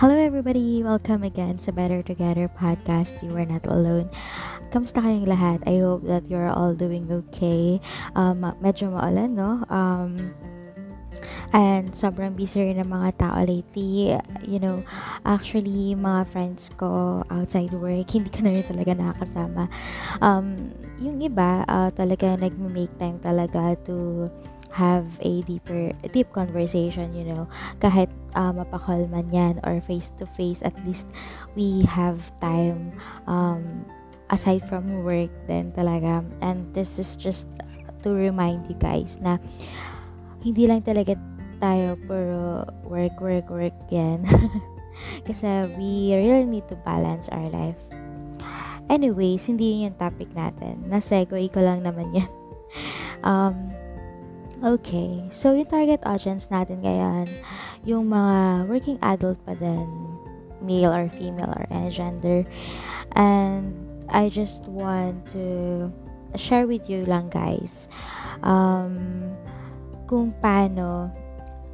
Hello everybody! Welcome again sa Better Together podcast. You are not alone. Kamusta kayong lahat? I hope that you're all doing okay. Um, medyo maulan, no? Um, and sobrang busy rin ng mga tao lately. You know, actually, mga friends ko outside work, hindi ko na rin talaga nakakasama. Um, yung iba, uh, talaga nag-make time talaga to have a deeper deep conversation you know kahit uh, mapakal man yan or face to face at least we have time um, aside from work then talaga. And this is just to remind you guys na hindi lang talaga tayo puro work work work yan. Kasi we really need to balance our life. Anyways hindi yun yung topic natin. Na segue ko lang naman yan. Um, Okay, so yung target audience natin ngayon, yung mga working adult pa din, male or female or any gender. And I just want to share with you lang guys, um, kung paano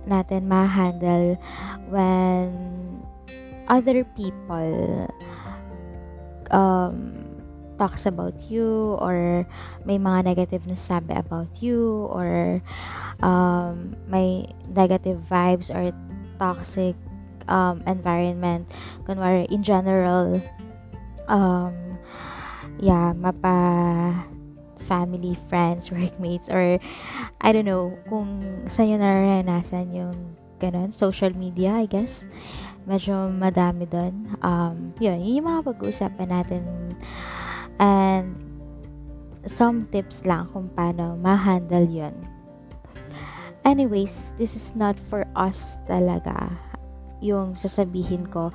natin ma-handle when other people um, talks about you or may mga negative na sabi about you or um, may negative vibes or toxic um, environment kunwari in general um, yeah mapa family, friends, workmates, or I don't know, kung saan yun naranasan yung ganun, social media, I guess. Medyo madami doon. Um, yun, yun yung mga pag-uusapan natin And some tips lang kung paano ma-handle yun. Anyways, this is not for us talaga yung sasabihin ko.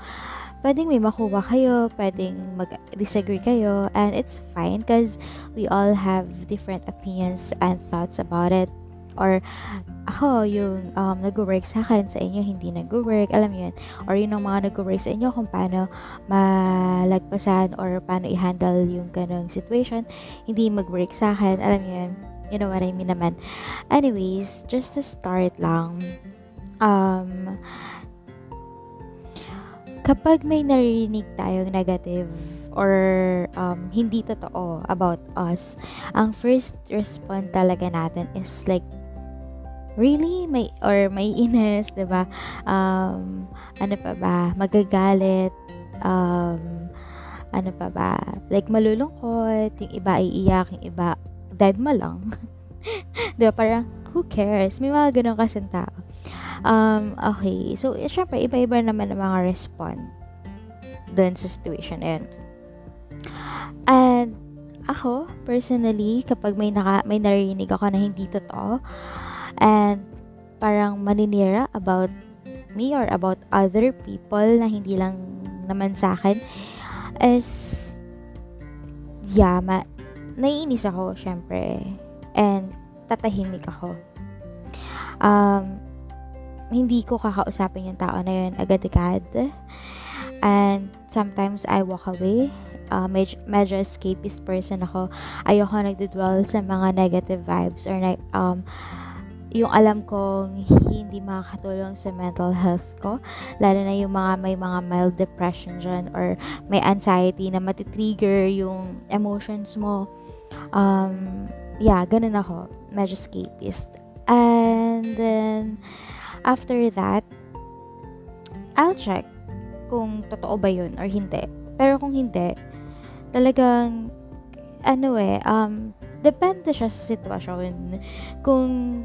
Pwedeng may makuha kayo, pwedeng mag-disagree kayo, and it's fine because we all have different opinions and thoughts about it. Or ako, yung um, nag-work sa akin, sa inyo hindi nag-work, alam yun. Or yun ang mga nag-work sa inyo kung paano malagpasan or paano i-handle yung ganong situation, hindi mag-work sa akin, alam yun. You know what I mean naman. Anyways, just to start lang, um, kapag may narinig tayong negative or um, hindi totoo about us, ang first respond talaga natin is like really? May or may ines 'di ba? Um ano pa ba? Magagalit. Um ano pa ba? Like malulungkot. Yung iba iiyak. Yung iba dead ma lang. 'di ba? Parang who cares? May mga ganun kasi tao. Um okay. So syempre iba-iba naman ang mga respond doon sa situation na and ako personally kapag may naka, may narinig ako na hindi totoo and parang maninira about me or about other people na hindi lang naman sa akin is yeah, ma- naiinis ako syempre. And tatahimik ako. Um, hindi ko kakausapin yung tao na yun agad-agad. And sometimes I walk away. Uh, medyo, medyo escapist person ako. Ayoko nagdudwell sa mga negative vibes or um, yung alam kong hindi makakatulong sa mental health ko. Lalo na yung mga may mga mild depression dyan or may anxiety na matitrigger yung emotions mo. Um, yeah, ganun ako. Medyo escapist. And then, after that, I'll check kung totoo ba yun or hindi. Pero kung hindi, talagang, ano eh, um, depende siya sa sitwasyon. Kung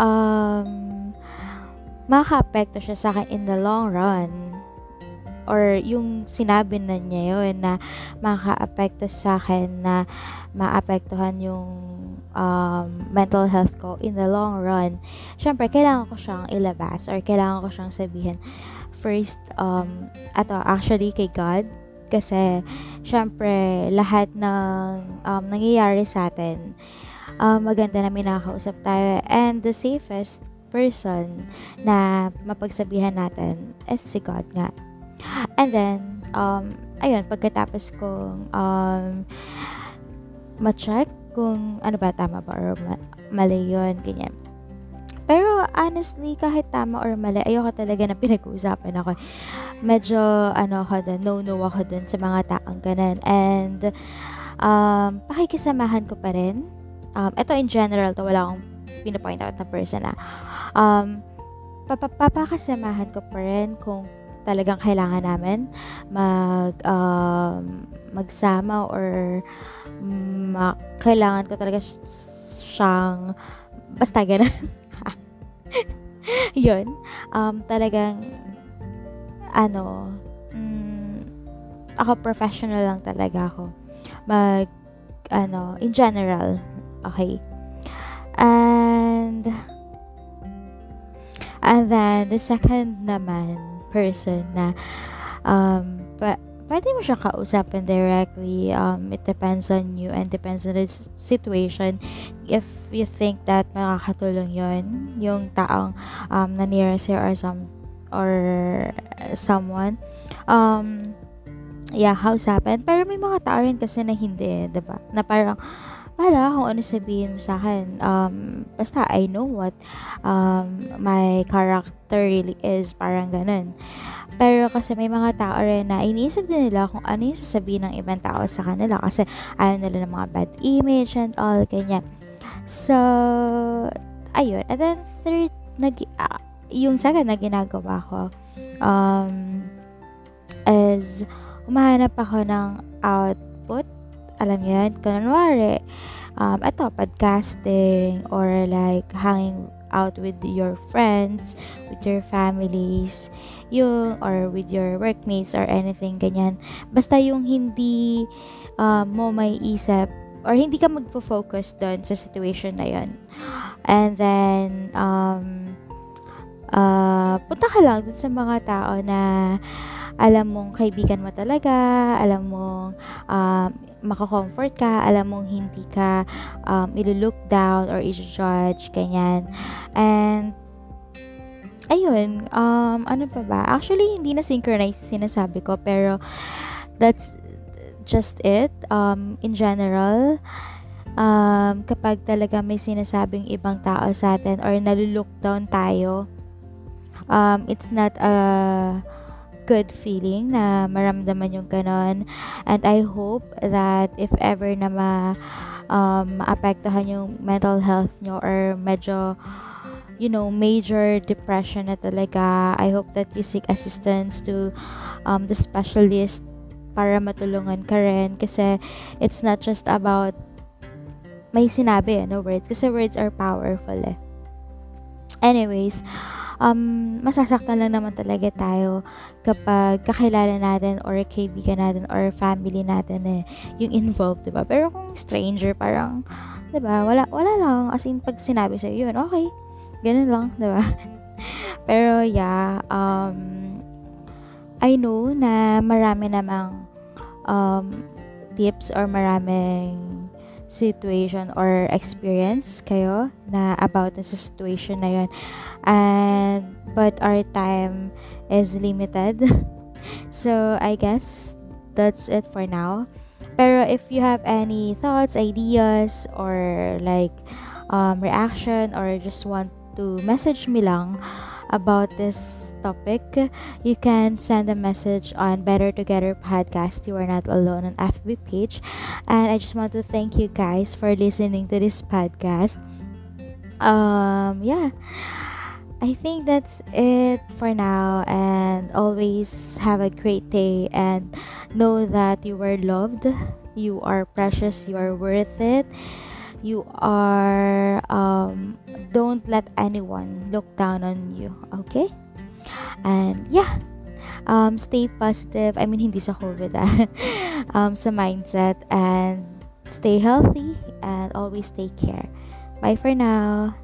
um, makaka-apekto siya sa akin in the long run. Or yung sinabi na niya yun na makaka-apekto sa akin na maapektuhan yung um, mental health ko in the long run, syempre, kailangan ko siyang ilabas or kailangan ko siyang sabihin first, um, ato, actually kay God, kasi, syempre, lahat ng um, nangyayari sa atin, uh, maganda na may nakakausap tayo. And the safest person na mapagsabihan natin is si God nga. And then, um, ayun, pagkatapos kong um, ma-check kung ano ba, tama ba or ma- mali yun, ganyan. Pero honestly, kahit tama or mali, ayoko talaga na pinag-uusapan ako. Medyo, ano ako dun, no-no ako dun sa mga taong ganun. And, um, pakikisamahan ko pa rin. Um, ito in general, to wala akong pinapoint out na person na. Um, papapakasamahan ko pa rin kung talagang kailangan namin mag um, magsama or ma- kailangan ko talaga siyang basta ganun. yun. Um, talagang ano mm, ako professional lang talaga ako. Mag ano, in general. Okay. And and then the second naman person na um pa, pwede mo siya kausapin directly. Um, it depends on you and depends on the situation. If you think that makakatulong yon yung taong um, na near sa'yo or some or someone um yeah kausapin pero may mga tao rin kasi na hindi eh, ba na parang wala kung ano sabihin mo sa akin. Um, basta, I know what um, my character really is. Parang ganun. Pero kasi may mga tao rin na iniisip din nila kung ano yung sasabihin ng ibang tao sa kanila. Kasi ayaw nila ng mga bad image and all, ganyan. So, ayun. And then, third, nag, uh, yung second na ginagawa ko um, is umahanap ako ng output alam niyo yan, kunwari, um, ito, podcasting, or like, hanging out with your friends, with your families, yung, or with your workmates, or anything, ganyan. Basta yung hindi uh, mo may isip, or hindi ka magpo-focus doon sa situation na yon And then, um, uh, punta ka lang dun sa mga tao na alam mong kaibigan mo talaga, alam mong um, mako-comfort ka, alam mong hindi ka um, ilo-look down or i-judge, ganyan. And, ayun, um, ano pa ba? Actually, hindi na synchronize sinasabi ko, pero that's just it. Um, in general, um, kapag talaga may sinasabing ibang tao sa atin or nalulook down tayo, um, it's not a good feeling na maramdaman yung ganon. And I hope that if ever na ma, um, maapektuhan yung mental health nyo or medyo you know, major depression na talaga, I hope that you seek assistance to um, the specialist para matulungan ka rin. Kasi it's not just about may sinabi, no words. Kasi words are powerful eh. Anyways, um, masasaktan lang naman talaga tayo kapag kakilala natin or kaibigan natin or family natin eh, yung involved, diba? Pero kung stranger, parang, diba, wala, wala lang. As in, pag sinabi sa'yo yun, okay. Ganun lang, diba? Pero, yeah, um, I know na marami namang um, tips or maraming situation or experience kayo na about sa situation na yun. And, but our time is limited. so, I guess that's it for now. Pero if you have any thoughts, ideas, or like um, reaction, or just want to message me lang, about this topic, you can send a message on Better Together Podcast. You are not alone on FB page. And I just want to thank you guys for listening to this podcast. Um, yeah. I think that's it for now and always have a great day and know that you are loved, you are precious, you are worth it you are um, don't let anyone look down on you okay? And yeah um, stay positive. I mean hindi sa COVID ah. um, sa mindset. And stay healthy and always take care. Bye for now